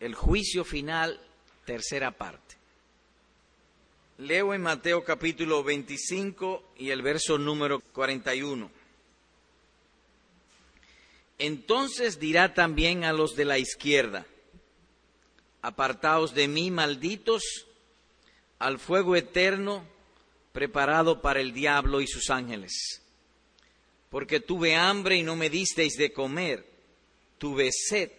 el juicio final, tercera parte. Leo en Mateo capítulo 25 y el verso número 41. Entonces dirá también a los de la izquierda, apartaos de mí, malditos, al fuego eterno preparado para el diablo y sus ángeles. Porque tuve hambre y no me disteis de comer, tuve sed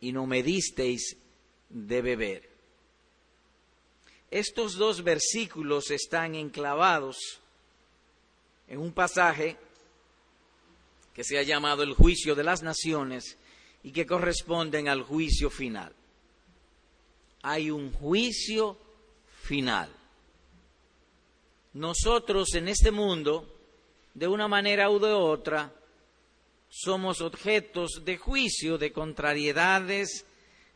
y no me disteis de beber. Estos dos versículos están enclavados en un pasaje que se ha llamado el juicio de las naciones y que corresponden al juicio final. Hay un juicio final. Nosotros en este mundo, de una manera u de otra, somos objetos de juicio, de contrariedades,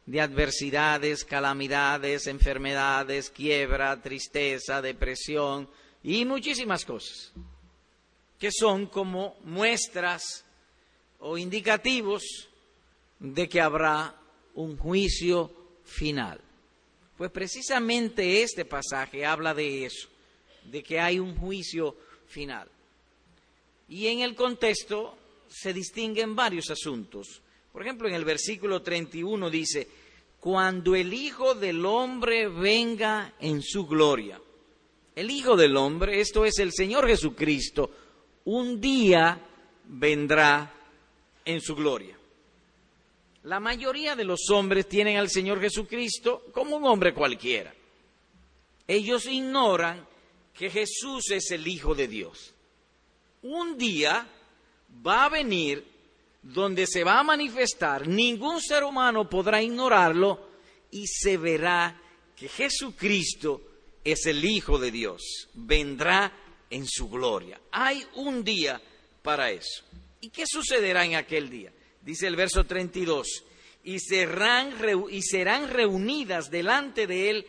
de adversidades, calamidades, enfermedades, quiebra, tristeza, depresión y muchísimas cosas, que son como muestras o indicativos de que habrá un juicio final. Pues precisamente este pasaje habla de eso, de que hay un juicio final. Y en el contexto se distinguen varios asuntos. Por ejemplo, en el versículo 31 dice, cuando el Hijo del Hombre venga en su gloria. El Hijo del Hombre, esto es el Señor Jesucristo, un día vendrá en su gloria. La mayoría de los hombres tienen al Señor Jesucristo como un hombre cualquiera. Ellos ignoran que Jesús es el Hijo de Dios. Un día va a venir donde se va a manifestar, ningún ser humano podrá ignorarlo y se verá que Jesucristo es el Hijo de Dios. Vendrá en su gloria. Hay un día para eso. ¿Y qué sucederá en aquel día? dice el verso 32, y serán, y serán reunidas delante de él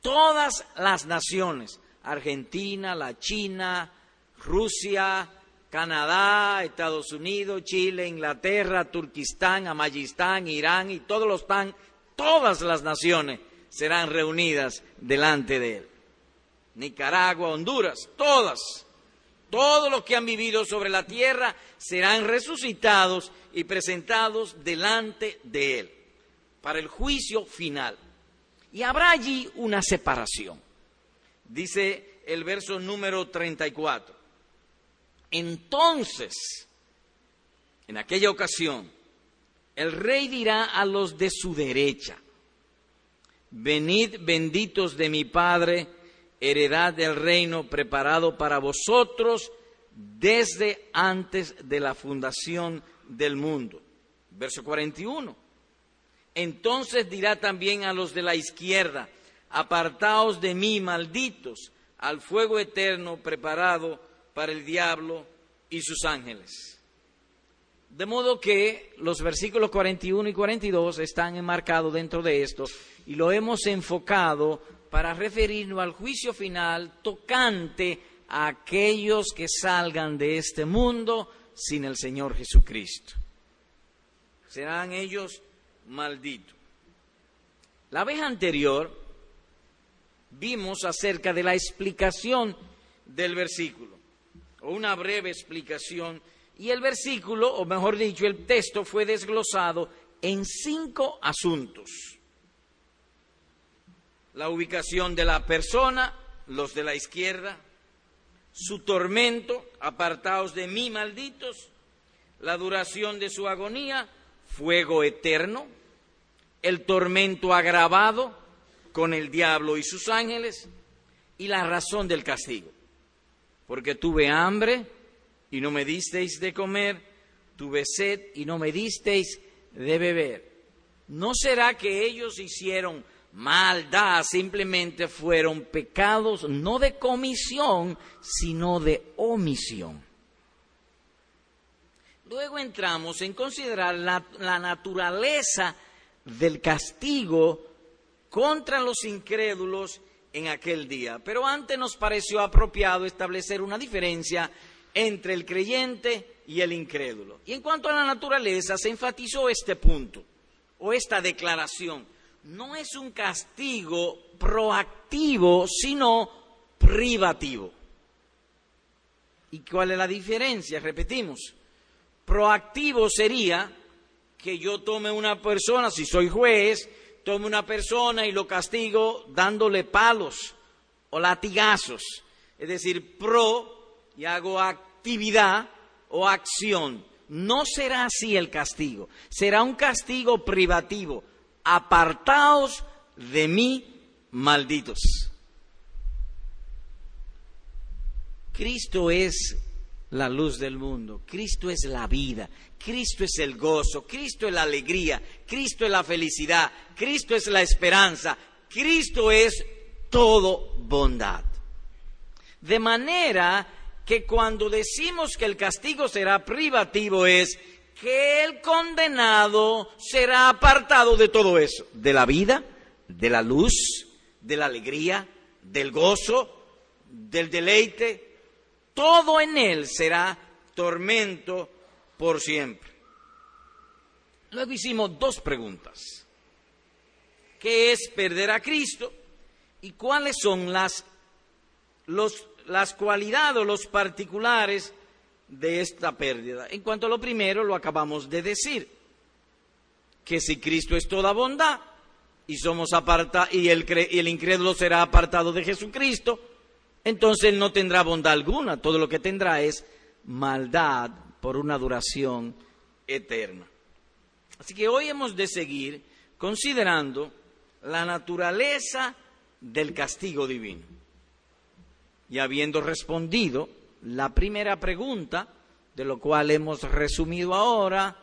todas las naciones, Argentina, la China, Rusia, Canadá, Estados Unidos, Chile, Inglaterra, Turquistán, Amayistán, Irán y todos los tan, todas las naciones serán reunidas delante de él. Nicaragua, Honduras, todas, todos los que han vivido sobre la tierra serán resucitados y presentados delante de Él para el juicio final. Y habrá allí una separación. Dice el verso número 34. Entonces, en aquella ocasión, el rey dirá a los de su derecha, venid benditos de mi Padre, heredad del reino preparado para vosotros desde antes de la fundación del mundo. Verso 41. Entonces dirá también a los de la izquierda, apartaos de mí, malditos, al fuego eterno preparado para el diablo y sus ángeles. De modo que los versículos 41 y 42 están enmarcados dentro de esto y lo hemos enfocado para referirnos al juicio final tocante a aquellos que salgan de este mundo sin el Señor Jesucristo. Serán ellos malditos. La vez anterior vimos acerca de la explicación del versículo, una breve explicación, y el versículo, o mejor dicho, el texto fue desglosado en cinco asuntos. La ubicación de la persona, los de la izquierda, su tormento, apartaos de mí, malditos, la duración de su agonía, fuego eterno, el tormento agravado con el diablo y sus ángeles, y la razón del castigo. Porque tuve hambre y no me disteis de comer, tuve sed y no me disteis de beber. ¿No será que ellos hicieron maldad simplemente fueron pecados no de comisión, sino de omisión. Luego entramos en considerar la, naturaleza del castigo contra los incrédulos en aquel día. Pero antes nos pareció apropiado establecer una diferencia entre el creyente y el incrédulo. Y en cuanto a la naturaleza, se enfatizó este punto o esta declaración no es un castigo proactivo, sino privativo. ¿Y cuál es la diferencia? Repetimos. Proactivo sería que yo tome una persona, si soy juez, tome una persona y lo castigo dándole palos o latigazos. Es decir, pro y hago actividad o acción. No será así el castigo. Será un castigo privativo. Apartaos de mí, malditos. Cristo es la luz del mundo, Cristo es la vida, Cristo es el gozo, Cristo es la alegría, Cristo es la felicidad, Cristo es la esperanza, Cristo es todo bondad. De manera que cuando decimos que el castigo será privativo es que el condenado será apartado de todo eso, de la vida, de la luz, de la alegría, del gozo, del deleite, todo en él será tormento por siempre. Luego hicimos dos preguntas. ¿Qué es perder a Cristo? ¿Y cuáles son las, las cualidades o los particulares de esta pérdida? En cuanto a lo primero, lo acabamos de decir, que si Cristo es toda bondad y, somos aparta, y, el, y el incrédulo será apartado de Jesucristo, entonces no tendrá bondad alguna, todo lo que tendrá es maldad por una duración eterna. Así que hoy hemos de seguir considerando la naturaleza del castigo divino. Y habiendo respondido la primera pregunta, de lo cual hemos resumido ahora,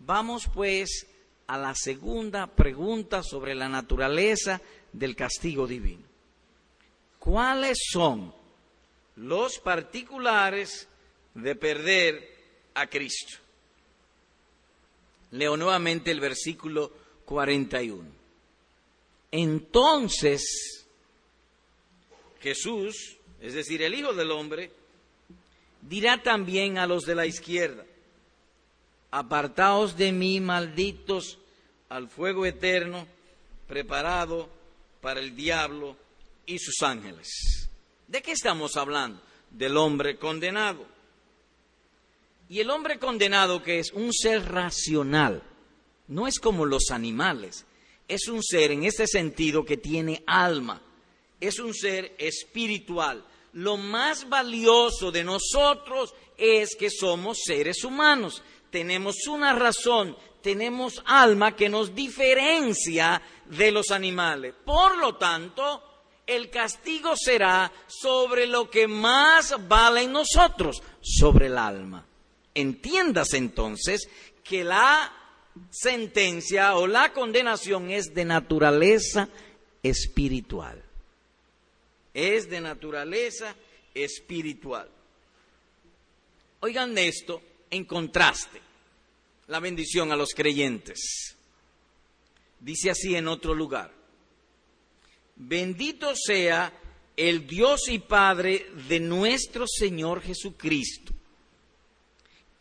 vamos pues a la segunda pregunta sobre la naturaleza del castigo divino cuáles son los particulares de perder a Cristo. Leo nuevamente el versículo 41. Entonces Jesús, es decir, el Hijo del Hombre, dirá también a los de la izquierda, apartaos de mí, malditos, al fuego eterno preparado para el diablo y sus ángeles. ¿De qué estamos hablando? Del hombre condenado. Y el hombre condenado que es un ser racional, no es como los animales, es un ser en este sentido que tiene alma, es un ser espiritual. Lo más valioso de nosotros es que somos seres humanos, tenemos una razón, tenemos alma que nos diferencia de los animales. Por lo tanto, el castigo será sobre lo que más vale en nosotros, sobre el alma. Entiendas entonces que la sentencia o la condenación es de naturaleza espiritual. Es de naturaleza espiritual. Oigan esto en contraste, la bendición a los creyentes. Dice así en otro lugar Bendito sea el Dios y Padre de nuestro Señor Jesucristo,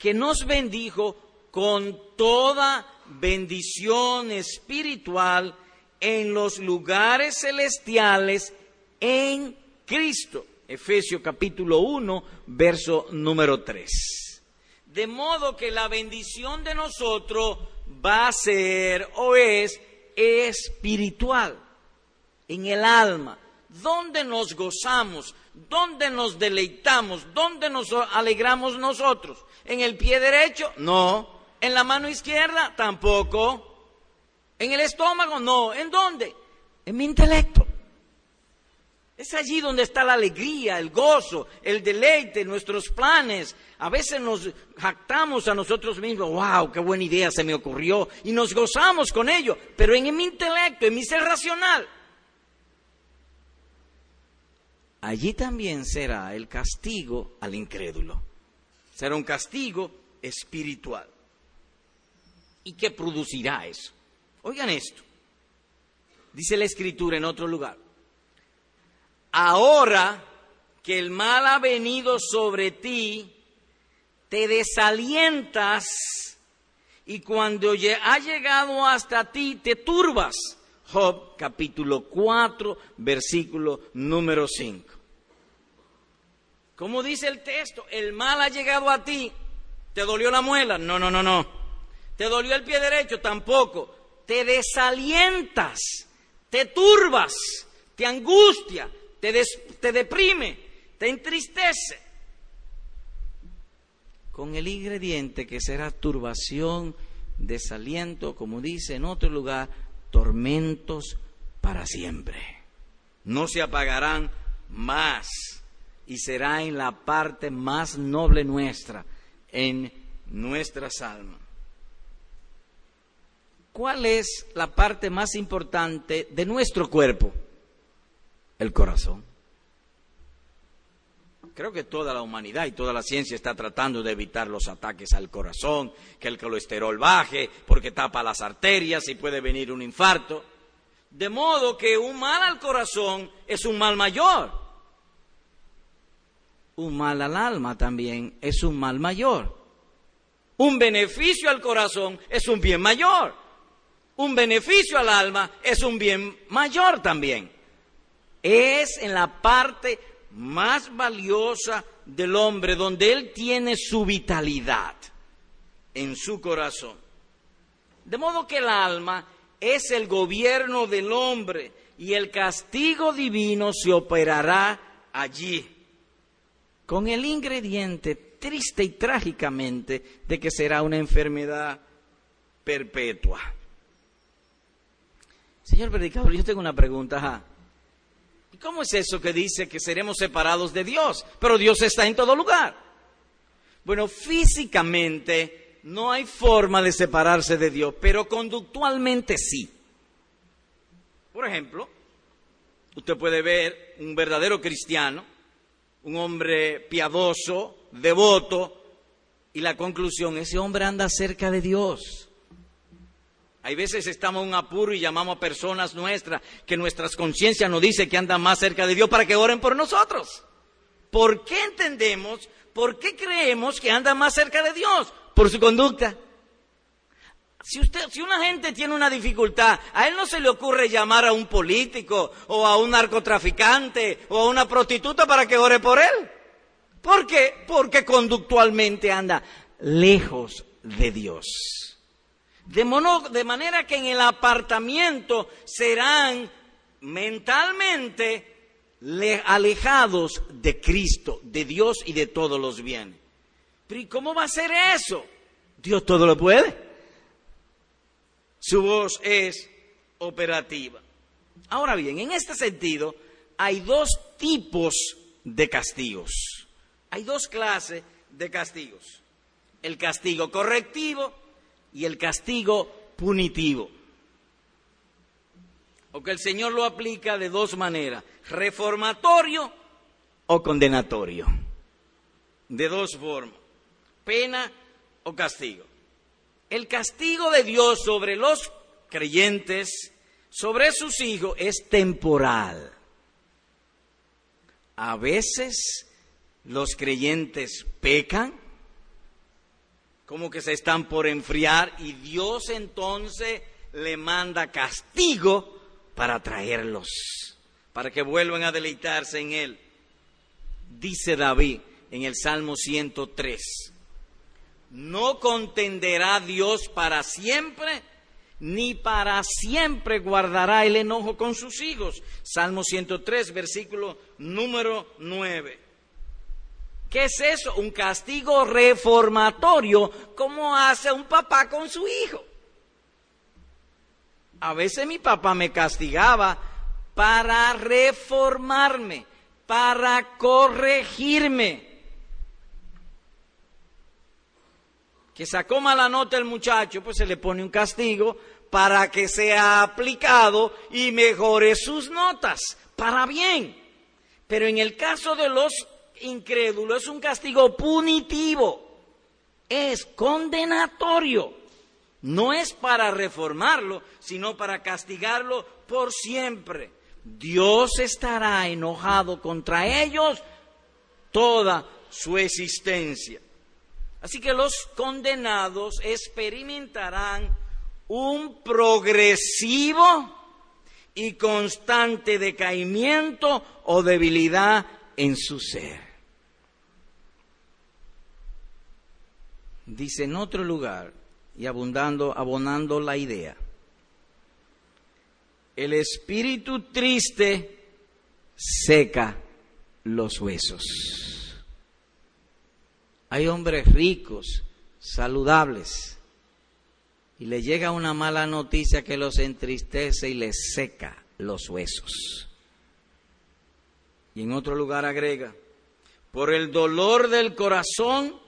que nos bendijo con toda bendición espiritual en los lugares celestiales en Cristo. Efesios capítulo 1, verso número 3. De modo que la bendición de nosotros va a ser o es espiritual en el alma, donde nos gozamos, donde nos deleitamos, donde nos alegramos nosotros. ¿En el pie derecho? No. ¿En la mano izquierda? Tampoco. ¿En el estómago? No. ¿En dónde? En mi intelecto. Es allí donde está la alegría, el gozo, el deleite, nuestros planes. A veces nos jactamos a nosotros mismos, wow, qué buena idea se me ocurrió, y nos gozamos con ello, pero en mi intelecto, en mi ser racional, allí también será el castigo al incrédulo. Será un castigo espiritual. ¿Y qué producirá eso? Oigan esto. Dice la escritura en otro lugar. Ahora que el mal ha venido sobre ti, te desalientas y cuando ha llegado hasta ti te turbas. Job capítulo 4, versículo número 5. Como dice el texto, el mal ha llegado a ti. ¿Te dolió la muela? No, no, no, no. ¿Te dolió el pie derecho? Tampoco. Te desalientas, te turbas, te angustia, te, te deprime, te entristece. Con el ingrediente que será turbación, desaliento, como dice en otro lugar, tormentos para siempre. No se apagarán más y será en la parte más noble nuestra, en nuestras almas. ¿Cuál es la parte más importante de nuestro cuerpo? El corazón. Creo que toda la humanidad y toda la ciencia está tratando de evitar los ataques al corazón, que el colesterol baje, porque tapa las arterias y puede venir un infarto. De modo que un mal al corazón es un mal mayor. Un mal al alma también es un mal mayor. Un beneficio al corazón es un bien mayor. Un beneficio al alma es un bien mayor también. Es en la parte más valiosa del hombre, donde él tiene su vitalidad en su corazón. De modo que el alma es el gobierno del hombre y el castigo divino se operará allí, con el ingrediente triste y trágicamente de que será una enfermedad perpetua. Señor predicador, yo tengo una pregunta. ¿Cómo es eso que dice que seremos separados de Dios? Pero Dios está en todo lugar. Bueno, físicamente no hay forma de separarse de Dios, pero conductualmente sí. Por ejemplo, usted puede ver un verdadero cristiano, un hombre piadoso, devoto, y la conclusión, ese hombre anda cerca de Dios. Hay veces estamos en un apuro y llamamos a personas nuestras que nuestras conciencias nos dice que andan más cerca de Dios para que oren por nosotros. ¿Por qué entendemos, por qué creemos que andan más cerca de Dios? Por su conducta. Si, usted, si una gente tiene una dificultad, a él no se le ocurre llamar a un político o a un narcotraficante o a una prostituta para que ore por él. ¿Por qué? Porque conductualmente anda lejos de Dios. De, manera que en el apartamiento serán mentalmente alejados de Cristo, de Dios y de todos los bienes. Pero ¿y cómo va a ser eso? Dios todo lo puede. Su voz es operativa. Ahora bien, en este sentido, hay dos tipos de castigos. Hay dos clases de castigos. El castigo correctivo y el castigo punitivo. O que el Señor lo aplica de dos maneras, reformatorio o condenatorio. De dos formas, pena o castigo. El castigo de Dios sobre los creyentes, sobre sus hijos, es temporal. A veces los creyentes pecan como que se están por enfriar y Dios entonces le manda castigo para traerlos, para que vuelvan a deleitarse en Él. Dice David en el Salmo 103, no contenderá Dios para siempre, ni para siempre guardará el enojo con sus hijos. Salmo 103, versículo número 9. ¿Qué es eso? Un castigo reformatorio, como hace un papá con su hijo. A veces mi papá me castigaba para reformarme, para corregirme. Que sacó mala nota el muchacho, pues se le pone un castigo para que sea aplicado y mejore sus notas, para bien. Pero en el caso de los incrédulo es un castigo punitivo, es condenatorio. No es para reformarlo, sino para castigarlo por siempre. Dios estará enojado contra ellos toda su existencia. Así que los condenados experimentarán un progresivo y constante decaimiento o debilidad en su ser. Dice en otro lugar, y abundando, abonando la idea, el espíritu triste seca los huesos. Hay hombres ricos, saludables, y le llega una mala noticia que los entristece y les seca los huesos. Y en otro lugar agrega, por el dolor del corazón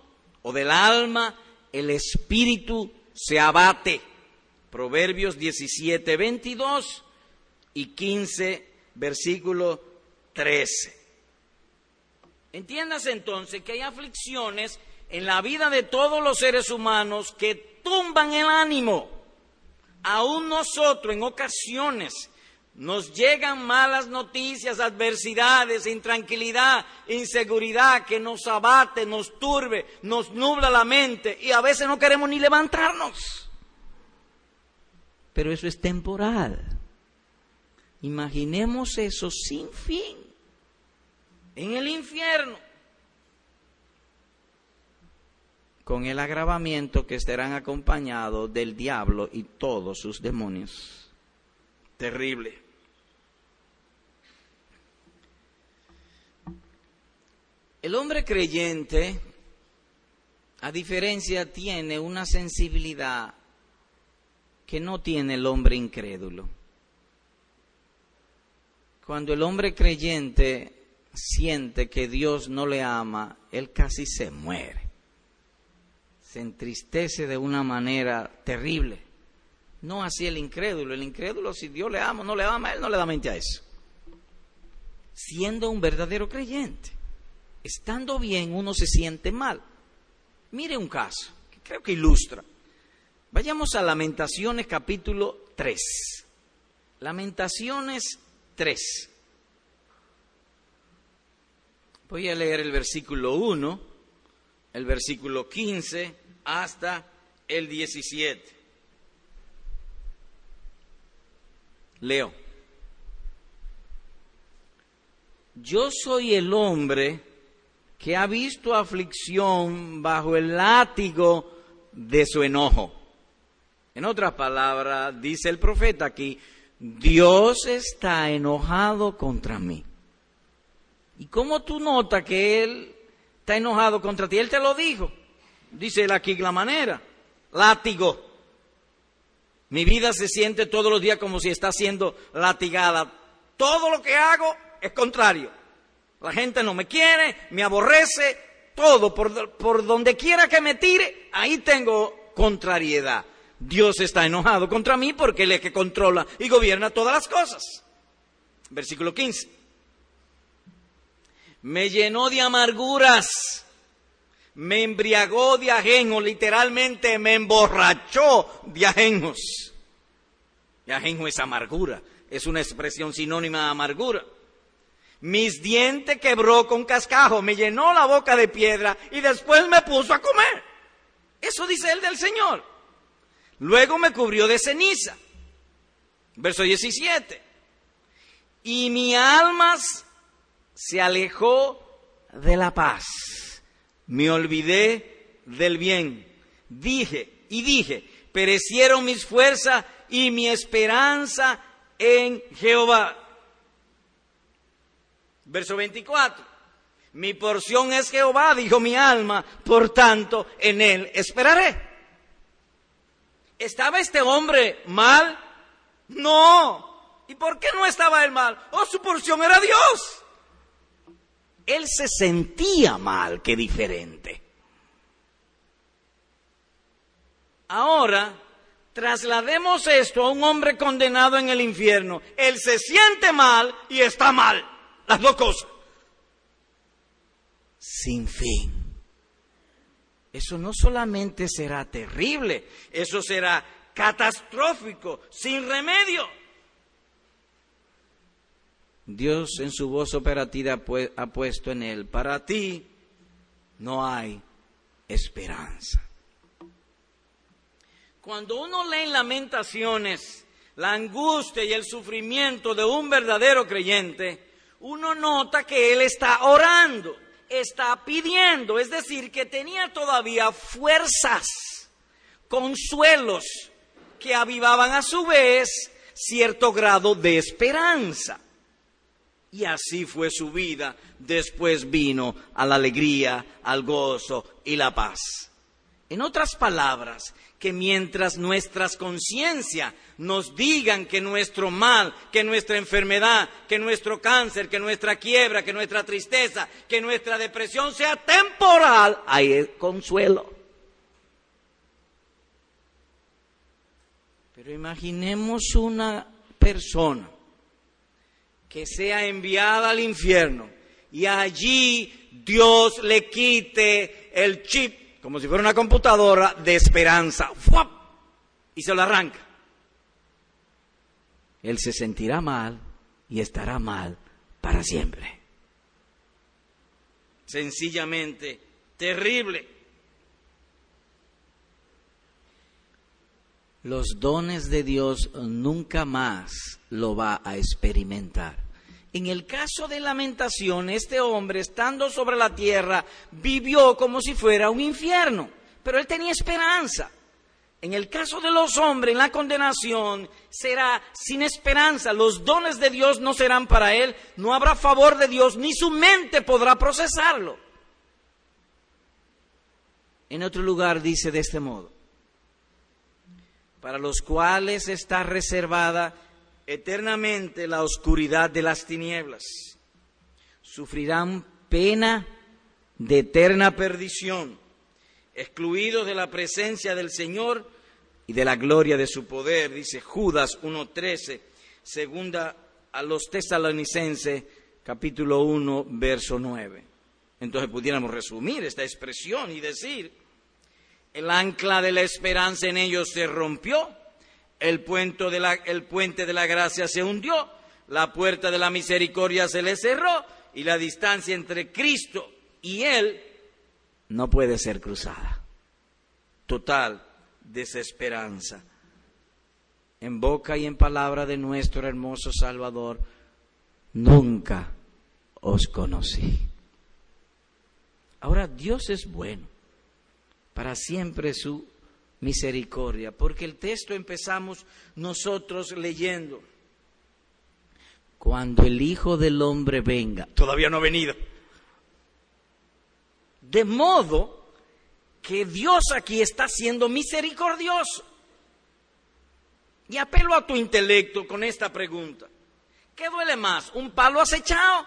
o del alma, el espíritu se abate. Proverbios 17, 22 y 15, versículo 13. Entiéndase entonces que hay aflicciones en la vida de todos los seres humanos que tumban el ánimo. Aún nosotros en ocasiones nos llegan malas noticias, adversidades, intranquilidad, inseguridad que nos abate, nos turbe, nos nubla la mente y a veces no queremos ni levantarnos. Pero eso es temporal. Imaginemos eso sin fin en el infierno con el agravamiento que estarán acompañados del diablo y todos sus demonios. Terrible. El hombre creyente, a diferencia, tiene una sensibilidad que no tiene el hombre incrédulo. Cuando el hombre creyente siente que Dios no le ama, él casi se muere. Se entristece de una manera terrible. No así el incrédulo. El incrédulo, si Dios le ama o no le ama, él no le da mente a eso. Siendo un verdadero creyente estando bien uno se siente mal. Mire un caso que creo que ilustra. Vayamos a Lamentaciones capítulo 3. Lamentaciones 3. Voy a leer el versículo 1, el versículo 15 hasta el 17. Leo. Yo soy el hombre que ha visto aflicción bajo el látigo de su enojo. En otras palabras, dice el profeta aquí, Dios está enojado contra mí. ¿Y cómo tú notas que Él está enojado contra ti? Él te lo dijo. Dice él aquí la manera, látigo. Mi vida se siente todos los días como si está siendo latigada. Todo lo que hago es contrario. La gente no me quiere, me aborrece, todo, por, donde quiera que me tire, ahí tengo contrariedad. Dios está enojado contra mí porque Él es que controla y gobierna todas las cosas. Versículo 15. Me llenó de amarguras, me embriagó de ajenjo, literalmente me emborrachó de ajenjos. De ajenjo es amargura, es una expresión sinónima de amargura mis dientes quebró con cascajo, me llenó la boca de piedra y después me puso a comer. Eso dice él del Señor. Luego me cubrió de ceniza. Verso 17. Y mi alma se alejó de la paz. Me olvidé del bien. Dije y dije, perecieron mis fuerzas y mi esperanza en Jehová. Verso 24. Mi porción es Jehová, dijo mi alma, por tanto en él esperaré. ¿Estaba este hombre mal? No. ¿Y por qué no estaba él mal? Oh, su porción era Dios. Él se sentía mal, que diferente. Ahora, traslademos esto a un hombre condenado en el infierno. Él se siente mal y está mal. Las dos cosas. Sin fin. Eso no solamente será terrible, eso será catastrófico, sin remedio. Dios en su voz operativa ha puesto en él, para ti no hay esperanza. Cuando uno lee en lamentaciones la angustia y el sufrimiento de un verdadero creyente, uno nota que él está orando, está pidiendo, es decir, que tenía todavía fuerzas, consuelos, que avivaban a su vez cierto grado de esperanza. Y así fue su vida. Después vino a la alegría, al gozo y la paz. En otras palabras, que mientras nuestras conciencias nos digan que nuestro mal, que nuestra enfermedad, que nuestro cáncer, que nuestra quiebra, que nuestra tristeza, que nuestra depresión sea temporal, hay consuelo. Pero imaginemos una persona que sea enviada al infierno y allí Dios le quite el chip, como si fuera una computadora, de esperanza, y se lo arranca. Él se sentirá mal y estará mal para siempre. Sencillamente terrible. Los dones de Dios nunca más lo va a experimentar. En el caso de lamentación, este hombre, estando sobre la tierra, vivió como si fuera un infierno, pero él tenía esperanza. En el caso de los hombres, en la condenación, será sin esperanza. Los dones de Dios no serán para él, no habrá favor de Dios, ni su mente podrá procesarlo. En otro lugar dice de este modo, para los cuales está reservada eternamente la oscuridad de las tinieblas. Sufrirán pena de eterna perdición, excluidos de la presencia del Señor y de la gloria de su poder, dice Judas 1.13, segunda a los tesalonicenses, capítulo 1, verso 9. Entonces pudiéramos resumir esta expresión y decir, el ancla de la esperanza en ellos se rompió el puente, de la, gracia se hundió, la puerta de la misericordia se le cerró y la distancia entre Cristo y Él no puede ser cruzada. Total desesperanza. En boca y en palabra de nuestro hermoso Salvador, nunca os conocí. Ahora Dios es bueno, para siempre su misericordia, porque el texto empezamos nosotros leyendo. Cuando el Hijo del Hombre venga, todavía no ha venido. De modo que Dios aquí está siendo misericordioso. Y apelo a tu intelecto con esta pregunta. ¿Qué duele más, un palo acechado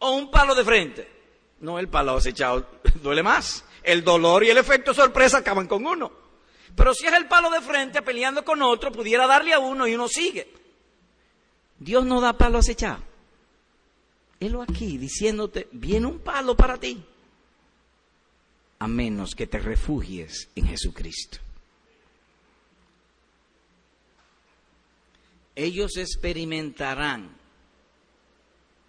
o un palo de frente? No, el palo acechado duele más. El dolor y el efecto sorpresa acaban con uno. Pero si es el palo de frente peleando con otro, pudiera darle a uno y uno sigue. Dios no da palo acechado. Él lo aquí diciéndote, viene un palo para ti. A menos que te refugies en Jesucristo. Ellos experimentarán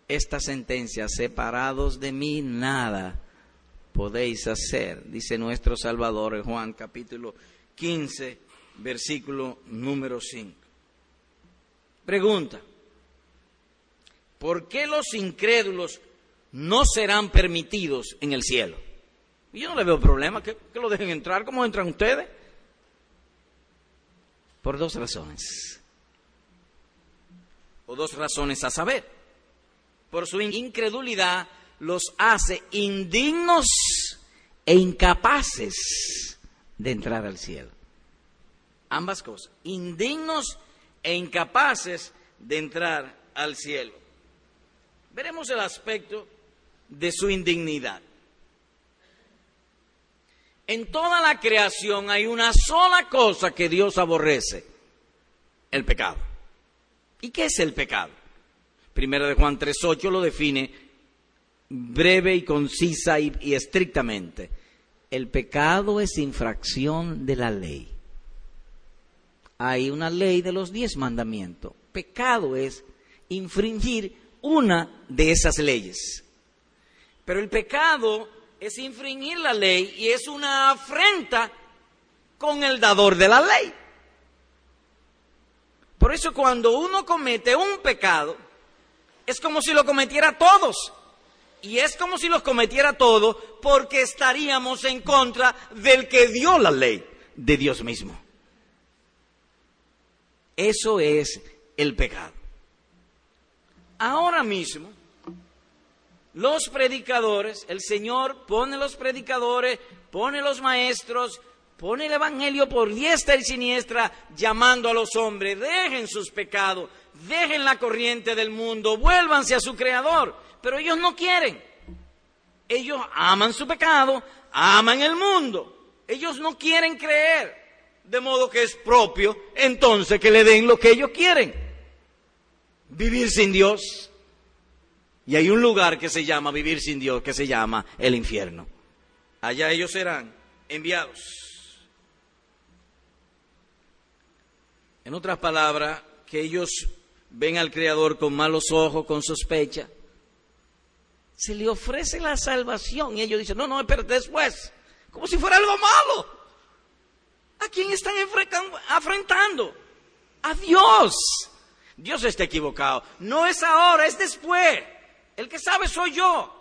esta sentencia, separados de mí nada podéis hacer, dice nuestro Salvador en Juan capítulo 15, versículo número 5. Pregunta, ¿por qué los incrédulos no serán permitidos en el cielo? Yo no le veo problema, que, que lo dejen entrar, ¿cómo entran ustedes? Por dos razones. O dos razones a saber. Por su incredulidad los hace indignos e incapaces de entrar al cielo. Ambas cosas, indignos e incapaces de entrar al cielo. Veremos el aspecto de su indignidad. En toda la creación hay una sola cosa que Dios aborrece, el pecado. ¿Y qué es el pecado? Primera de Juan 3.8 lo define breve y concisa y, y estrictamente el pecado es infracción de la ley. Hay una ley de los diez mandamientos. Pecado es infringir una de esas leyes. Pero el pecado es infringir la ley y es una afrenta con el dador de la ley. Por eso cuando uno comete un pecado, es como si lo cometiera todos. Y es como si los cometiera todos porque estaríamos en contra del que dio la ley, de Dios mismo. Eso es el pecado. Ahora mismo, los predicadores, el Señor pone los predicadores, pone los maestros, pone el Evangelio por diestra y siniestra, llamando a los hombres, dejen sus pecados, dejen la corriente del mundo, vuélvanse a su Creador. Pero ellos no quieren. Ellos aman su pecado, aman el mundo. Ellos no quieren creer. De modo que es propio entonces que le den lo que ellos quieren. Vivir sin Dios. Y hay un lugar que se llama vivir sin Dios, que se llama el infierno. Allá ellos serán enviados. En otras palabras, que ellos ven al Creador con malos ojos, con sospecha. Se le ofrece la salvación y ellos dicen, no, no, pero después, como si fuera algo malo. ¿A quién están afrentando? A Dios. Dios está equivocado. No es ahora, es después. El que sabe soy yo.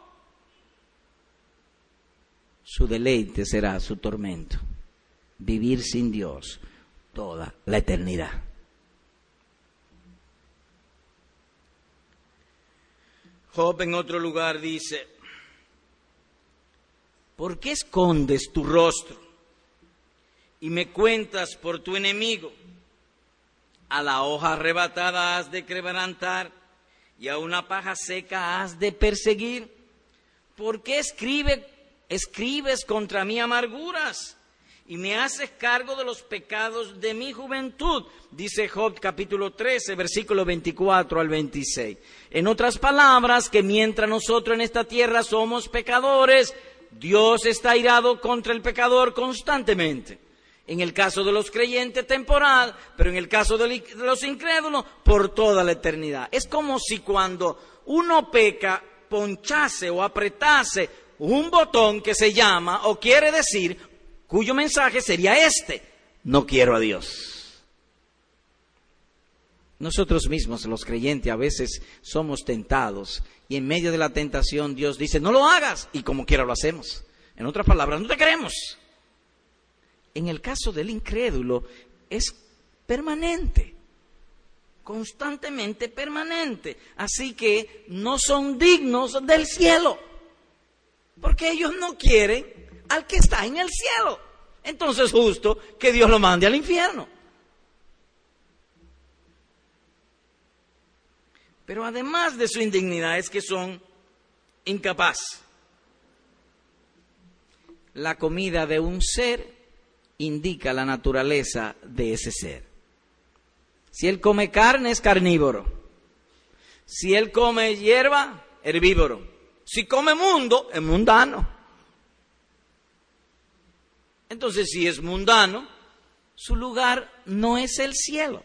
Su deleite será su tormento. Vivir sin Dios toda la eternidad. Job en otro lugar dice, ¿por qué escondes tu rostro y me cuentas por tu enemigo? A la hoja arrebatada has de quebrantar y a una paja seca has de perseguir. ¿Por qué escribe, escribes contra mí amarguras? Y me haces cargo de los pecados de mi juventud, dice Job capítulo 13, versículo 24 al 26. En otras palabras, que mientras nosotros en esta tierra somos pecadores, Dios está irado contra el pecador constantemente. En el caso de los creyentes temporal, pero en el caso de los incrédulos, por toda la eternidad. Es como si cuando uno peca, ponchase o apretase un botón que se llama o quiere decir cuyo mensaje sería este, no quiero a Dios. Nosotros mismos, los creyentes, a veces somos tentados y en medio de la tentación Dios dice, no lo hagas y como quiera lo hacemos. En otras palabras, no te queremos. En el caso del incrédulo es permanente, constantemente permanente. Así que no son dignos del cielo, porque ellos no quieren al que está en el cielo. Entonces es justo que Dios lo mande al infierno. Pero además de su indignidad es que son incapaces. La comida de un ser indica la naturaleza de ese ser. Si él come carne es carnívoro. Si él come hierba, herbívoro. Si come mundo, es mundano. Entonces, si es mundano, su lugar no es el cielo.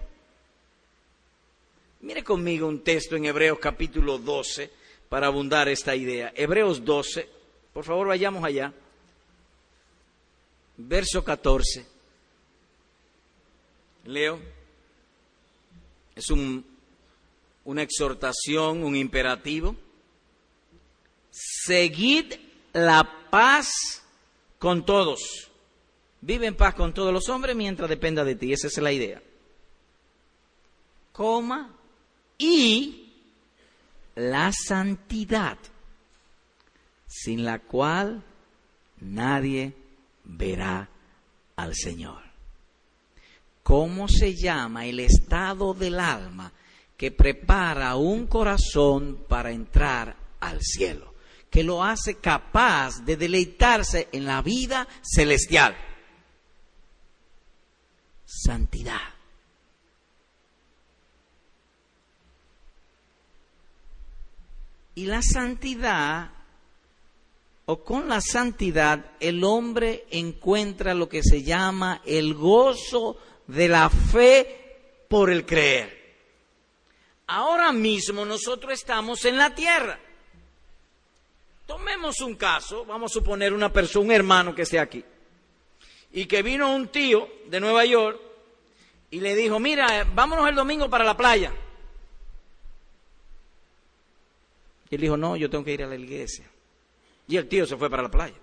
Mire conmigo un texto en Hebreos capítulo 12 para abundar esta idea. Hebreos 12, por favor vayamos allá. Verso 14. Leo. Es un, una exhortación, un imperativo. Seguid la paz con todos Vive en paz con todos los hombres mientras dependa de ti. Esa es la idea. Y la santidad, sin la cual nadie verá al Señor. ¿Cómo se llama el estado del alma que prepara un corazón para entrar al cielo? Que lo hace capaz de deleitarse en la vida celestial santidad. Y la santidad, o con la santidad, el hombre encuentra lo que se llama el gozo de la fe por el creer. Ahora mismo nosotros estamos en la tierra. Tomemos un caso, vamos a suponer una persona, un hermano que esté aquí, y que vino un tío de Nueva York y le dijo, mira, vámonos el domingo para la playa. Y él dijo, no, yo tengo que ir a la iglesia. Y el tío se fue para la playa.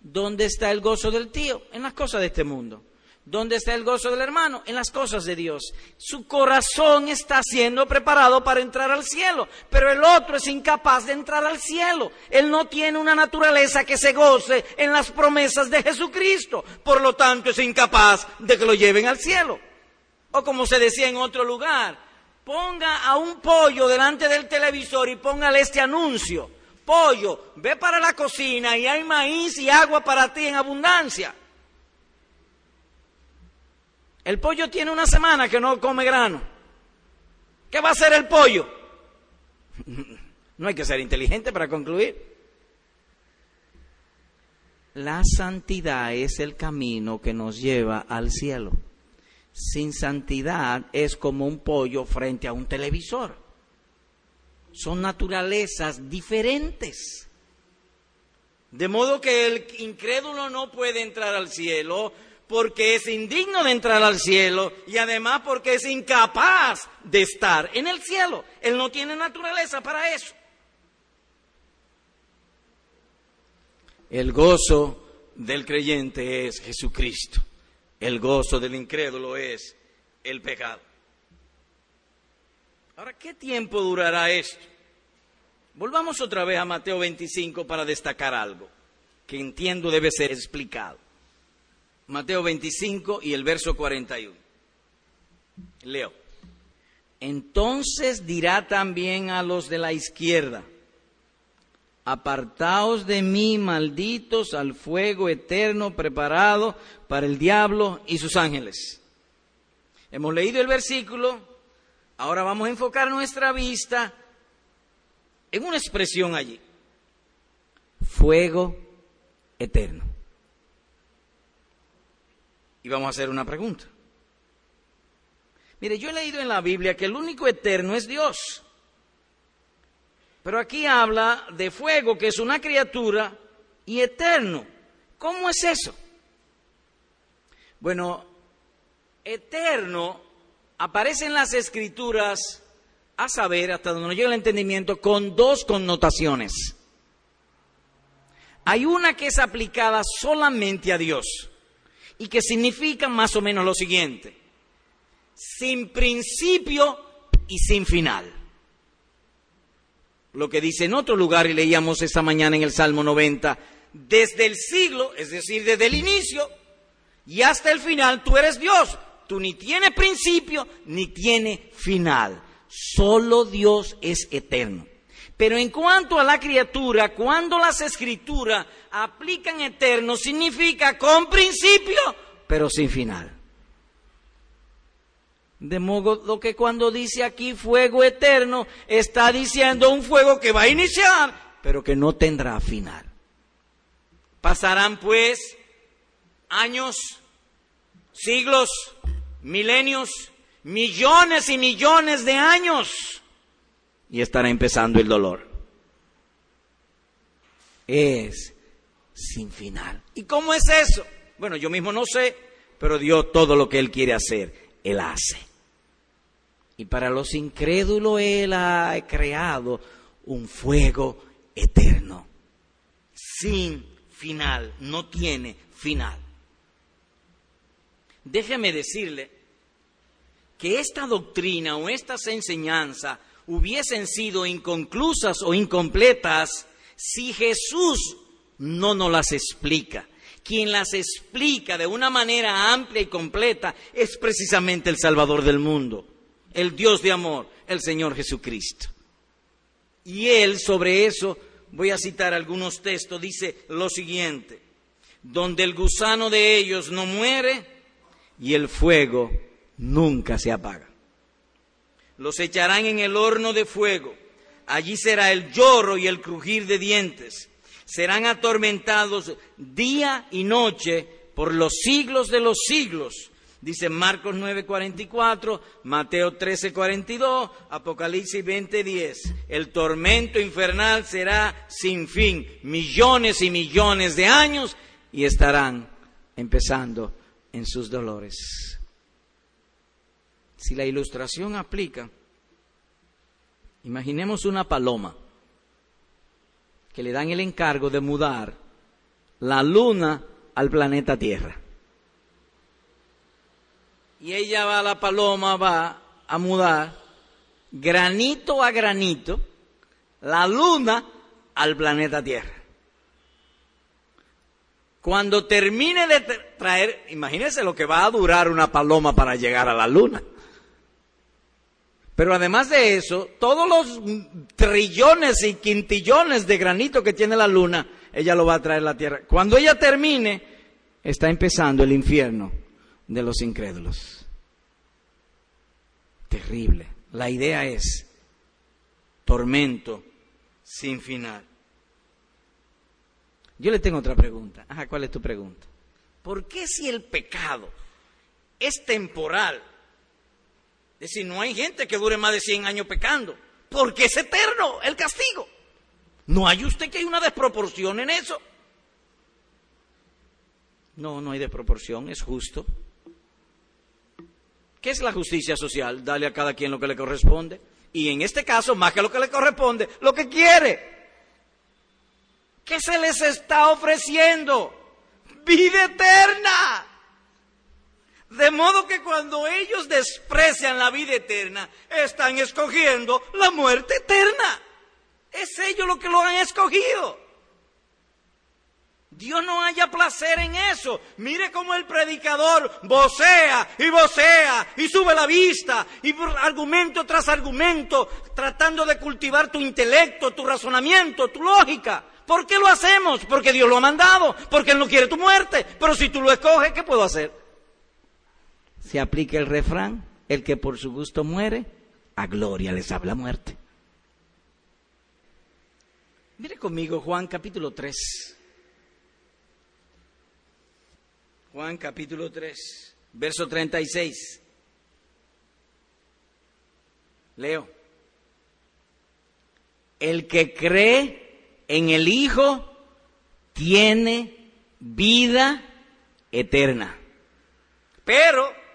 ¿Dónde está el gozo del tío? En las cosas de este mundo. ¿Dónde está el gozo del hermano? En las cosas de Dios. Su corazón está siendo preparado para entrar al cielo, pero el otro es incapaz de entrar al cielo. Él no tiene una naturaleza que se goce en las promesas de Jesucristo, por lo tanto es incapaz de que lo lleven al cielo. O como se decía en otro lugar, ponga a un pollo delante del televisor y póngale este anuncio. Pollo, ve para la cocina y hay maíz y agua para ti en abundancia. El pollo tiene una semana que no come grano. ¿Qué va a hacer el pollo? No hay que ser inteligente para concluir. La santidad es el camino que nos lleva al cielo. Sin santidad es como un pollo frente a un televisor. Son naturalezas diferentes. De modo que el incrédulo no puede entrar al cielo porque es indigno de entrar al cielo y además porque es incapaz de estar en el cielo. Él no tiene naturaleza para eso. El gozo del creyente es Jesucristo. El gozo del incrédulo es el pecado. Ahora, ¿qué tiempo durará esto? Volvamos otra vez a Mateo 25 para destacar algo que entiendo debe ser explicado. Mateo 25 y el verso 41. Leo. Entonces dirá también a los de la izquierda, apartaos de mí, malditos, al fuego eterno preparado para el diablo y sus ángeles. Hemos leído el versículo, ahora vamos a enfocar nuestra vista en una expresión allí. Fuego eterno. Vamos a hacer una pregunta. Mire, yo he leído en la Biblia que el único eterno es Dios. Pero aquí habla de fuego, que es una criatura, y eterno. ¿Cómo es eso? Bueno, eterno aparece en las escrituras, a saber, hasta donde nos llega el entendimiento, con dos connotaciones. Hay una que es aplicada solamente a Dios y que significa más o menos lo siguiente, sin principio y sin final. Lo que dice en otro lugar, y leíamos esta mañana en el Salmo 90, desde el siglo, es decir, desde el inicio y hasta el final, tú eres Dios. Tú ni tienes principio ni tiene final. Solo Dios es eterno. Pero en cuanto a la criatura, cuando las escrituras aplican eterno, significa con principio, pero sin final. De modo que cuando dice aquí fuego eterno, está diciendo un fuego que va a iniciar, pero que no tendrá final. Pasarán pues años, siglos, milenios, millones y millones de años y estará empezando el dolor. Es sin final. ¿Y cómo es eso? Bueno, yo mismo no sé, pero Dios todo lo que Él quiere hacer, Él hace. Y para los incrédulos Él ha creado un fuego eterno, sin final, no tiene final. Déjeme decirle que esta doctrina o estas enseñanzas hubiesen sido inconclusas o incompletas si Jesús no nos las explica. Quien las explica de una manera amplia y completa es precisamente el Salvador del mundo, el Dios de amor, el Señor Jesucristo. Y él sobre eso, voy a citar algunos textos, dice lo siguiente, donde el gusano de ellos no muere y el fuego nunca se apaga los echarán en el horno de fuego. Allí será el lloro y el crujir de dientes. Serán atormentados día y noche por los siglos de los siglos. Dice Marcos 9:44, Mateo 13:42, Apocalipsis 20:10. El tormento infernal será sin fin, millones y millones de años y estarán empezando en sus dolores. Si la ilustración aplica, imaginemos una paloma que le dan el encargo de mudar la luna al planeta Tierra. Y ella va, la paloma va a mudar granito a granito la luna al planeta Tierra. Cuando termine de traer, imagínense lo que va a durar una paloma para llegar a la luna. Pero además de eso, todos los trillones y quintillones de granito que tiene la luna, ella lo va a traer a la tierra. Cuando ella termine, está empezando el infierno de los incrédulos. Terrible. La idea es tormento sin final. Yo le tengo otra pregunta. Ajá, ¿cuál es tu pregunta? ¿Por qué si el pecado es temporal es decir, no hay gente que dure más de 100 años pecando, porque es eterno el castigo. ¿No hay usted que hay una desproporción en eso? No, no hay desproporción, es justo. ¿Qué es la justicia social? Dale a cada quien lo que le corresponde. Y en este caso, más que lo que le corresponde, lo que quiere. ¿Qué se les está ofreciendo? Vida eterna. De modo que cuando ellos desprecian la vida eterna, están escogiendo la muerte eterna. Es ellos lo que lo han escogido. Dios no haya placer en eso. Mire cómo el predicador vocea y vocea y sube la vista y argumento tras argumento, tratando de cultivar tu intelecto, tu razonamiento, tu lógica. ¿Por qué lo hacemos? Porque Dios lo ha mandado, porque Él no quiere tu muerte. Pero si tú lo escoges, ¿qué puedo hacer? Se aplica el refrán, el que por su gusto muere, a gloria les habla muerte. Mire conmigo Juan capítulo 3. Juan capítulo 3, verso 36. Leo. El que cree en el Hijo tiene vida eterna. Pero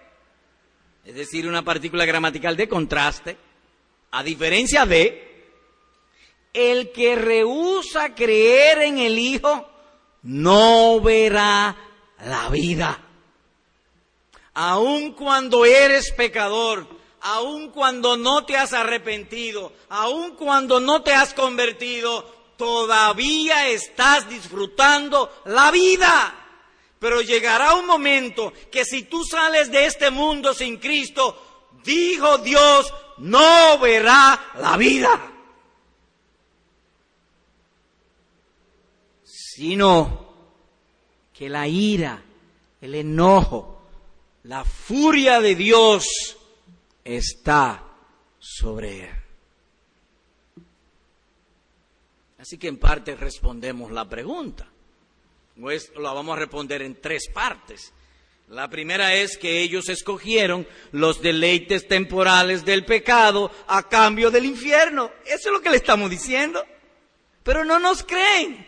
es decir, una partícula gramatical de contraste, a diferencia de el que rehúsa creer en el Hijo, no verá la vida. Aun cuando eres pecador, aun cuando no te has arrepentido, aun cuando no te has convertido, todavía estás disfrutando la vida. Pero llegará un momento que si tú sales de este mundo sin Cristo, dijo Dios, no verá la vida. Sino que la ira, el enojo, la furia de Dios está sobre él. Así que en parte respondemos la pregunta. Pues la vamos a responder en tres partes. La primera es que ellos escogieron los deleites temporales del pecado a cambio del infierno. Eso es lo que le estamos diciendo. Pero no nos creen.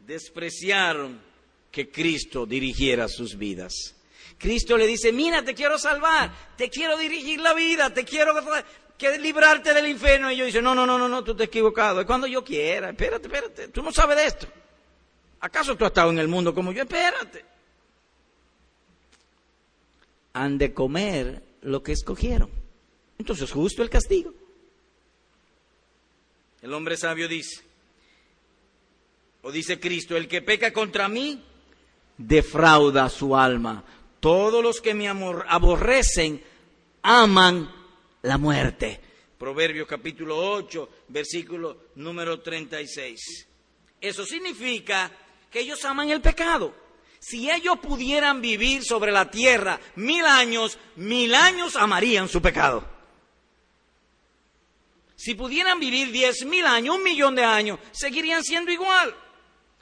Despreciaron que Cristo dirigiera sus vidas. Cristo le dice, mira, te quiero salvar, te quiero dirigir la vida, te quiero que librarte del infierno. Y yo dice, no, no, no, no, no, tú te has equivocado. Es cuando yo quiera. Espérate, espérate. Tú no sabes de esto. ¿Acaso tú has estado en el mundo como yo? Espérate. Han de comer lo que escogieron. Entonces, justo el castigo. El hombre sabio dice, o dice Cristo, el que peca contra mí, defrauda su alma. Todos los que me aborrecen aman la muerte. Proverbios capítulo 8, versículo número 36. Eso significa que ellos aman el pecado. Si ellos pudieran vivir sobre la tierra mil años, mil años amarían su pecado. Si pudieran vivir diez mil años, un millón de años, seguirían siendo igual.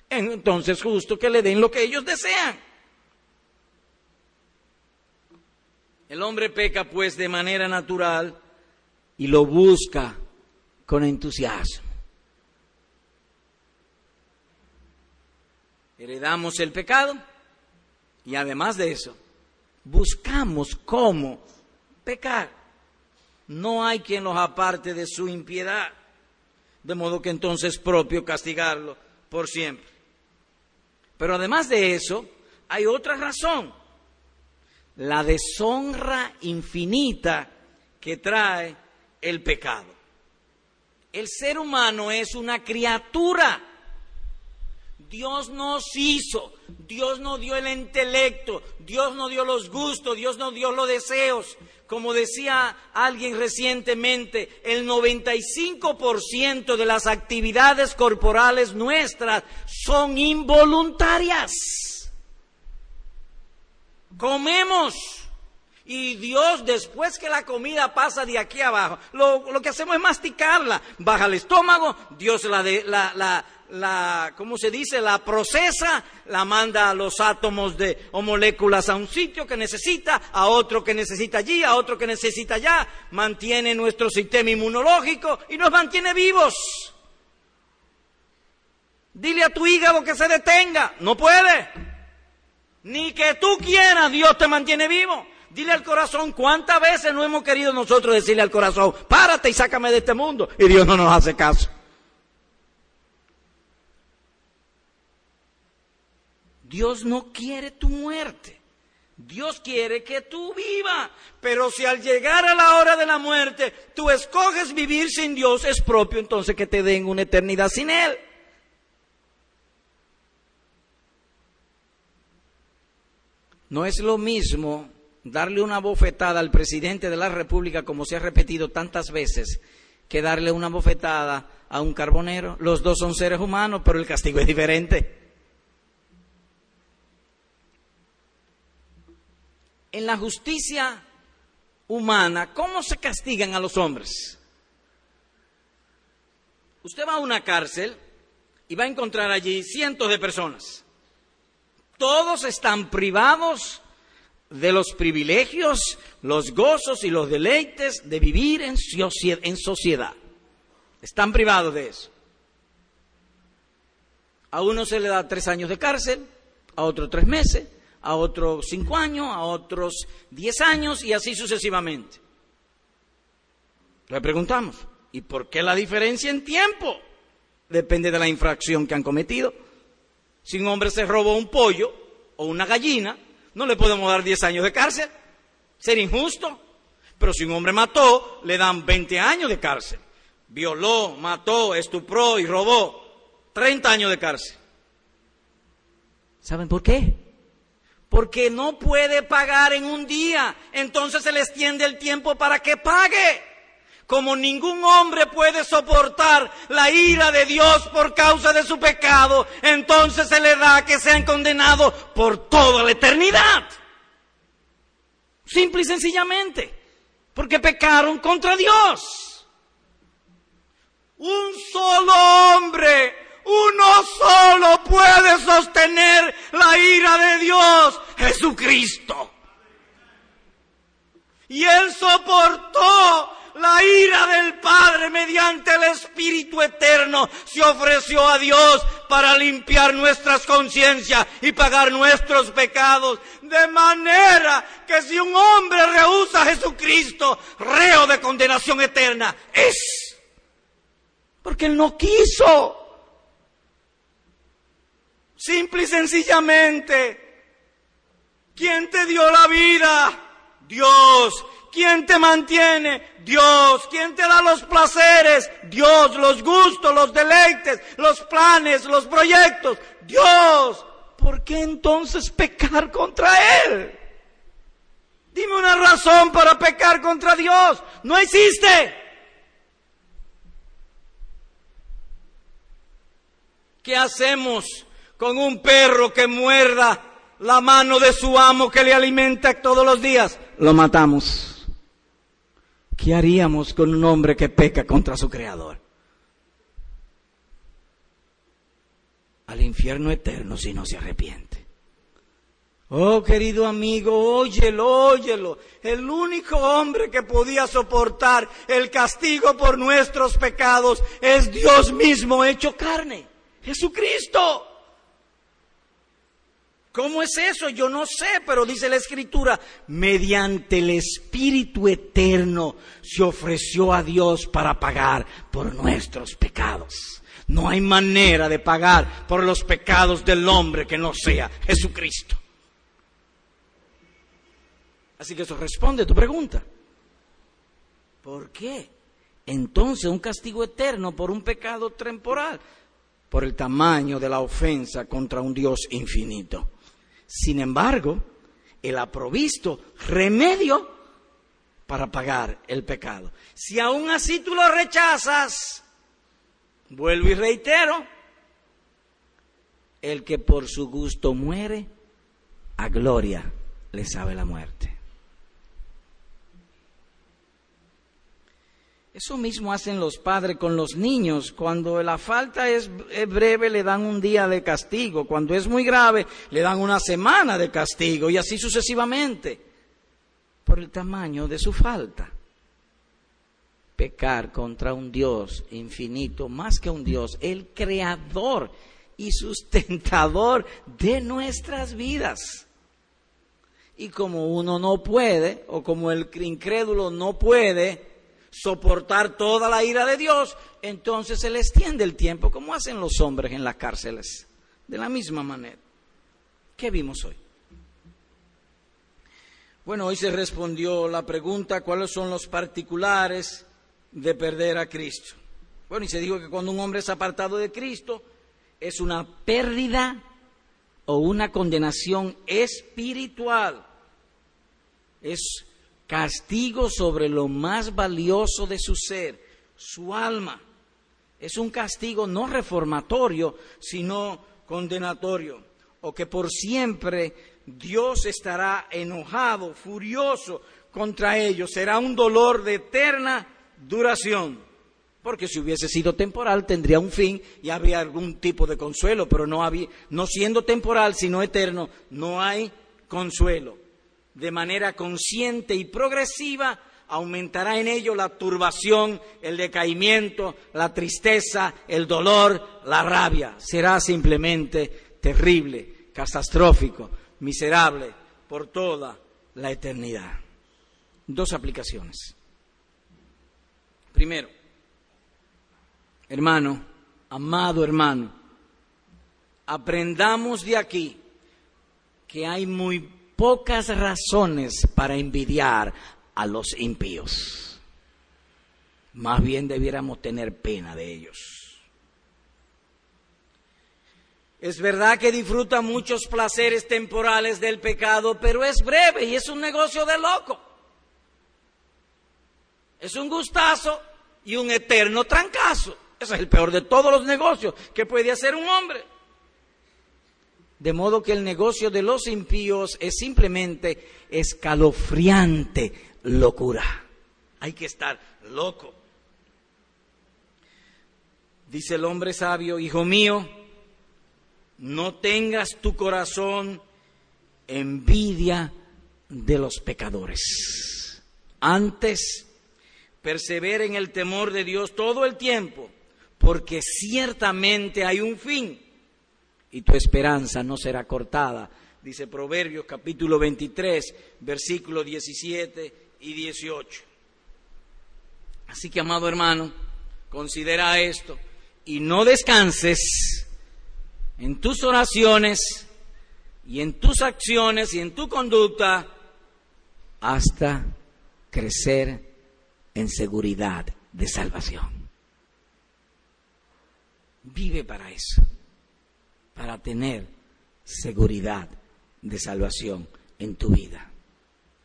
entonces justo que le den lo que ellos desean. El hombre peca pues de manera natural y lo busca con entusiasmo. Heredamos el pecado y además de eso, buscamos cómo pecar. No hay quien los aparte de su impiedad, de modo que entonces es propio castigarlo por siempre. Pero además de eso, hay otra razón, la deshonra infinita que trae el pecado. El ser humano es una criatura. Dios nos hizo, Dios nos dio el intelecto, Dios nos dio los gustos, Dios nos dio los deseos. Como decía alguien recientemente, el 95% de las actividades corporales nuestras son involuntarias. Comemos, y Dios, después que la comida pasa de aquí abajo, lo, que hacemos es masticarla. Baja el estómago, Dios la, de, la, la, la, ¿cómo se dice? La procesa, la manda a los átomos de, o moléculas a un sitio que necesita, a otro que necesita allí, a otro que necesita allá. Mantiene nuestro sistema inmunológico y nos mantiene vivos. Dile a tu hígado que se detenga. No puede. Ni que tú quieras, Dios te mantiene vivo. Dile al corazón, ¿cuántas veces no hemos querido nosotros decirle al corazón, párate y sácame de este mundo? Y Dios no nos hace caso. Dios no quiere tu muerte. Dios quiere que tú vivas. Pero si al llegar a la hora de la muerte tú escoges vivir sin Dios, es propio entonces que te den una eternidad sin Él. No es lo mismo darle una bofetada al presidente de la República, como se ha repetido tantas veces, que darle una bofetada a un carbonero. Los dos son seres humanos, pero el castigo es diferente. En la justicia humana, ¿cómo se castigan a los hombres? Usted va a una cárcel y va a encontrar allí cientos de personas. Todos están privados de los privilegios, los gozos y los deleites de vivir en, sociedad. Están privados de eso. A uno se le da tres años de cárcel, a otro tres meses, a otro cinco años, a otros diez años y así sucesivamente. Le preguntamos, ¿y por qué la diferencia en tiempo? Depende de la infracción que han cometido. Si un hombre se robó un pollo o una gallina, no le podemos dar 10 años de cárcel. Sería injusto. Pero si un hombre mató, le dan 20 años de cárcel. Violó, mató, estupró y robó. 30 años de cárcel. ¿Saben por qué? Porque no puede pagar en un día. Entonces se le extiende el tiempo para que pague como ningún hombre puede soportar la ira de Dios por causa de su pecado, entonces se le da que sean condenados por toda la eternidad. Simple y sencillamente, porque pecaron contra Dios. Un solo hombre, uno solo puede sostener la ira de Dios, Jesucristo. Y él soportó la ira del Padre mediante el Espíritu Eterno se ofreció a Dios para limpiar nuestras conciencias y pagar nuestros pecados. De manera que si un hombre rehúsa a Jesucristo, reo de condenación eterna es. Porque Él no quiso. Simple y sencillamente, ¿quién te dio la vida? Dios. ¿Quién te mantiene? Dios. ¿Quién te da los placeres? Dios. Los gustos, los deleites, los planes, los proyectos. Dios. ¿Por qué entonces pecar contra Él? Dime una razón para pecar contra Dios. No existe. ¿Qué hacemos con un perro que muerda la mano de su amo que le alimenta todos los días? Lo matamos. ¿Qué haríamos con un hombre que peca contra su creador? al infierno eterno si no se arrepiente. Oh, querido amigo, óyelo, óyelo. El único hombre que podía soportar el castigo por nuestros pecados es Dios mismo hecho carne, Jesucristo. ¿Cómo es eso? Yo no sé, pero dice la Escritura, mediante el Espíritu Eterno se ofreció a Dios para pagar por nuestros pecados. No hay manera de pagar por los pecados del hombre que no sea Jesucristo. Así que eso responde a tu pregunta. ¿Por qué? Entonces un castigo eterno por un pecado temporal, por el tamaño de la ofensa contra un Dios infinito. Sin embargo, Él ha provisto remedio para pagar el pecado. Si aún así tú lo rechazas, vuelvo y reitero, el que por su gusto muere, a gloria le sabe la muerte. Eso mismo hacen los padres con los niños. Cuando la falta es, breve le dan un día de castigo. Cuando es muy grave le dan una semana de castigo y así sucesivamente. Por el tamaño de su falta. Pecar contra un Dios infinito, más que un Dios, el creador y sustentador de nuestras vidas. Y como uno no puede, o como el incrédulo no puede, soportar toda la ira de Dios, entonces se le extiende el tiempo, como hacen los hombres en las cárceles, de la misma manera. ¿Qué vimos hoy? Bueno, hoy se respondió la pregunta, ¿cuáles son los particulares de perder a Cristo? Bueno, y se dijo que cuando un hombre es apartado de Cristo, es una pérdida o una condenación espiritual. Es castigo sobre lo más valioso de su ser, su alma. Es un castigo no reformatorio, sino condenatorio, o que por siempre Dios estará enojado, furioso contra ellos. Será un dolor de eterna duración. Porque si hubiese sido temporal tendría un fin y habría algún tipo de consuelo, pero no, había, no siendo temporal, sino eterno, no hay consuelo de manera consciente y progresiva, aumentará en ello la turbación, el decaimiento, la tristeza, el dolor, la rabia. Será simplemente terrible, catastrófico, miserable por toda la eternidad. Dos aplicaciones. Primero, hermano, amado hermano, aprendamos de aquí que hay muy pocas razones para envidiar a los impíos. Más bien debiéramos tener pena de ellos. Es verdad que disfruta muchos placeres temporales del pecado, pero es breve y es un negocio de loco. Es un gustazo y un eterno trancazo. Ese es el peor de todos los negocios que puede hacer un hombre. De modo que el negocio de los impíos es simplemente escalofriante locura. Hay que estar loco. Dice el hombre sabio, hijo mío, no tengas tu corazón envidia de los pecadores. Antes, persevera en el temor de Dios todo el tiempo, porque ciertamente hay un fin y tu esperanza no será cortada. Dice Proverbios capítulo 23, versículos 17 y 18. Así que, amado hermano, considera esto y no descanses en tus oraciones y en tus acciones y en tu conducta hasta crecer en seguridad de salvación. Vive para eso para tener seguridad de salvación en tu vida.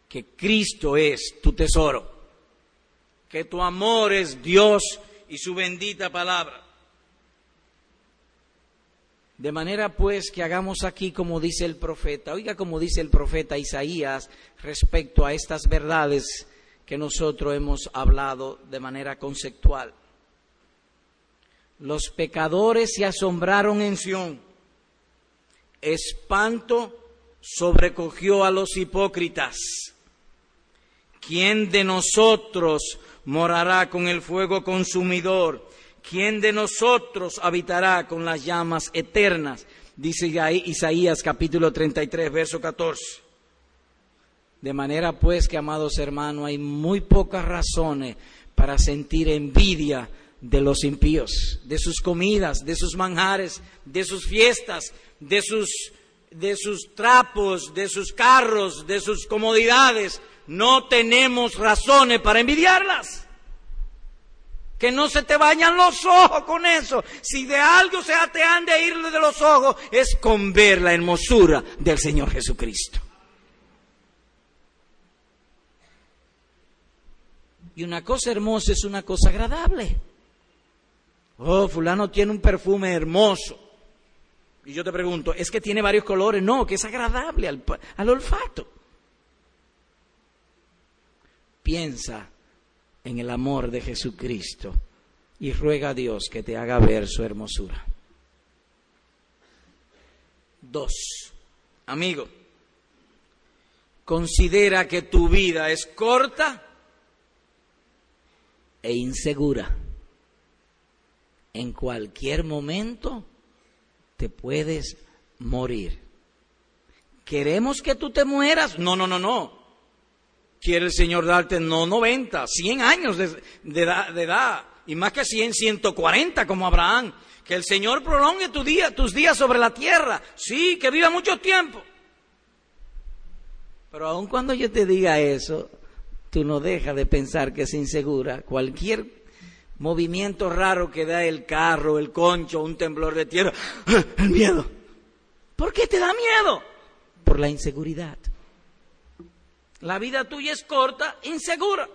Que Cristo es tu tesoro, que tu amor es Dios y su bendita palabra. De manera pues que hagamos aquí como dice el profeta, oiga como dice el profeta Isaías respecto a estas verdades que nosotros hemos hablado de manera conceptual. Los pecadores se asombraron en Sión espanto sobrecogió a los hipócritas. ¿Quién de nosotros morará con el fuego consumidor? ¿Quién de nosotros habitará con las llamas eternas? Dice Isaías capítulo 33, verso 14. De manera pues que, amados hermanos, hay muy pocas razones para sentir envidia de los impíos, de sus comidas, de sus manjares, de sus fiestas, de sus, de sus trapos, de sus carros, de sus comodidades. No tenemos razones para envidiarlas. Que no se te vayan los ojos con eso. Si de algo se te han de ir de los ojos, es con ver la hermosura del Señor Jesucristo. Y una cosa hermosa es una cosa agradable. Oh, fulano tiene un perfume hermoso. Y yo te pregunto, ¿es que tiene varios colores? No, que es agradable al, olfato. Piensa en el amor de Jesucristo y ruega a Dios que te haga ver su hermosura. Dos, amigo, considera que tu vida es corta e insegura. En cualquier momento te puedes morir. ¿Queremos que tú te mueras? No, no, no, no quiere el Señor darte no 90, 100 años de, edad, y más que 100, 140 como Abraham. Que el Señor prolongue tus días sobre la tierra. Sí, que viva mucho tiempo. Pero aun cuando yo te diga eso, tú no dejas de pensar que es insegura. Cualquier movimiento raro que da el carro, el concho, un temblor de tierra, el miedo. ¿Por qué te da miedo? Por la inseguridad. La vida tuya es corta, insegura.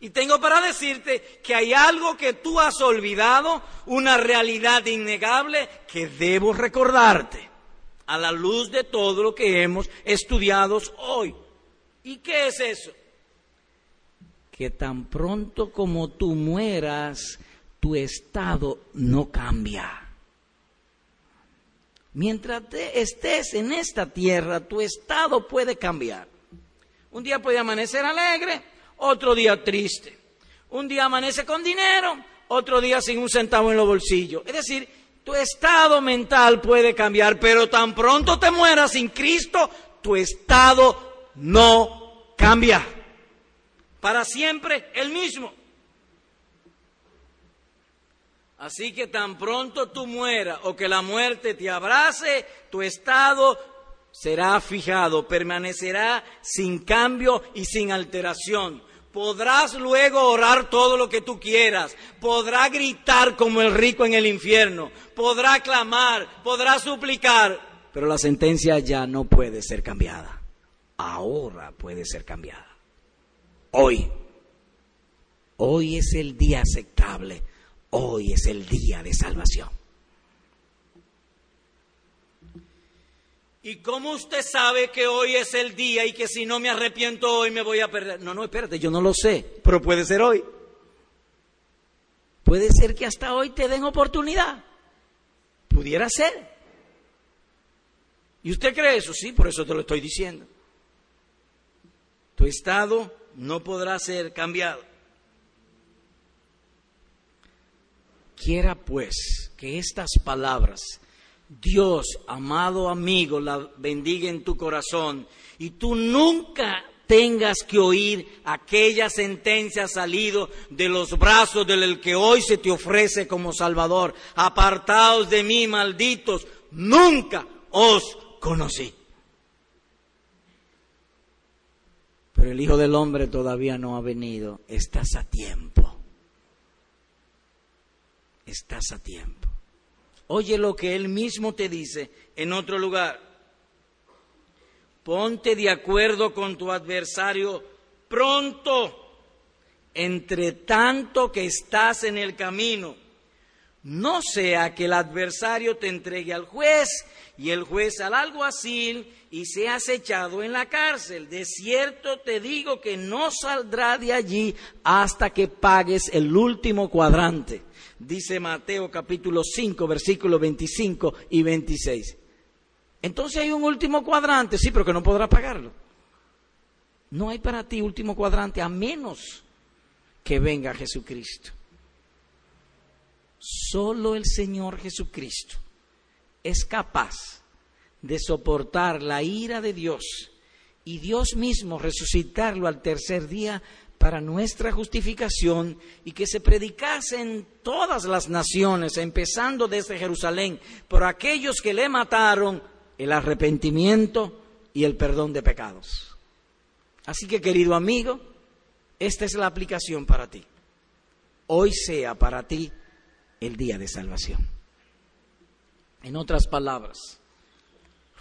Y tengo para decirte que hay algo que tú has olvidado, una realidad innegable que debo recordarte a la luz de todo lo que hemos estudiado hoy. ¿Y qué es eso? Que tan pronto como tú mueras, tu estado no cambia. Mientras estés en esta tierra, tu estado puede cambiar. Un día puede amanecer alegre, otro día triste. Un día amanece con dinero, otro día sin un centavo en los bolsillos. Es decir, tu estado mental puede cambiar, pero tan pronto te mueras sin Cristo, tu estado no cambia. Para siempre el mismo. Así que tan pronto tú mueras o que la muerte te abrace, tu estado será fijado, permanecerá sin cambio y sin alteración. Podrás luego orar todo lo que tú quieras, podrá gritar como el rico en el infierno, podrá clamar, podrá suplicar, pero la sentencia ya no puede ser cambiada. Ahora puede ser cambiada. Hoy. Hoy es el día aceptable. Hoy es el día de salvación. ¿Y cómo usted sabe que hoy es el día y que si no me arrepiento hoy me voy a perder? No, no, espérate, yo no lo sé, pero puede ser hoy. Puede ser que hasta hoy te den oportunidad. Pudiera ser. ¿Y usted cree eso? Sí, por eso te lo estoy diciendo. Tu estado no podrá ser cambiado. Quiera pues que estas palabras Dios, amado amigo, la bendiga en tu corazón y tú nunca tengas que oír aquella sentencia salido de los brazos del que hoy se te ofrece como Salvador. Apartaos de mí, malditos, nunca os conocí. Pero el Hijo del Hombre todavía no ha venido. Estás a tiempo. Estás a tiempo. Oye lo que él mismo te dice en otro lugar. Ponte de acuerdo con tu adversario pronto, entre tanto que estás en el camino. No sea que el adversario te entregue al juez y el juez al alguacil y seas echado en la cárcel. De cierto te digo que no saldrá de allí hasta que pagues el último cuadrante dice Mateo capítulo 5, versículos 25 y 26. Entonces hay un último cuadrante, sí, pero que no podrá pagarlo. No hay para ti último cuadrante a menos que venga Jesucristo. Solo el Señor Jesucristo es capaz de soportar la ira de Dios y Dios mismo resucitarlo al tercer día para nuestra justificación y que se predicase en todas las naciones, empezando desde Jerusalén, por aquellos que le mataron, el arrepentimiento y el perdón de pecados. Así que, querido amigo, esta es la aplicación para ti. Hoy sea para ti el día de salvación. En otras palabras,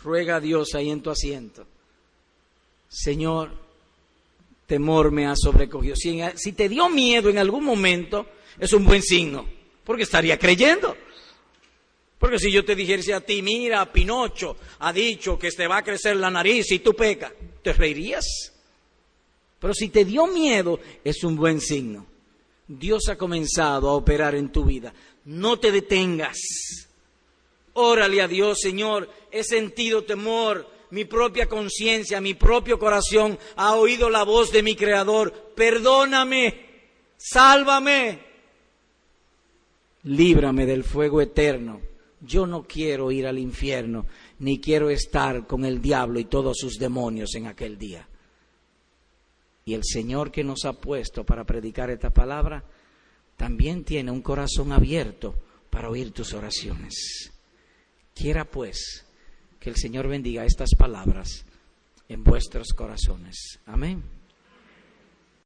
ruega a Dios ahí en tu asiento. Señor, temor me ha sobrecogido. Si, si, te dio miedo en algún momento, es un buen signo, porque estaría creyendo. Porque si yo te dijese a ti, mira, Pinocho ha dicho que te va a crecer la nariz y tú pecas, ¿te reirías? Pero si te dio miedo, es un buen signo. Dios ha comenzado a operar en tu vida. No te detengas. Órale a Dios, Señor, he sentido temor, mi propia conciencia, mi propio corazón ha oído la voz de mi Creador. Perdóname, sálvame, líbrame del fuego eterno. Yo no quiero ir al infierno, ni quiero estar con el diablo y todos sus demonios en aquel día. Y el Señor que nos ha puesto para predicar esta palabra, también tiene un corazón abierto para oír tus oraciones. Quiera pues que el Señor bendiga estas palabras en vuestros corazones. Amén.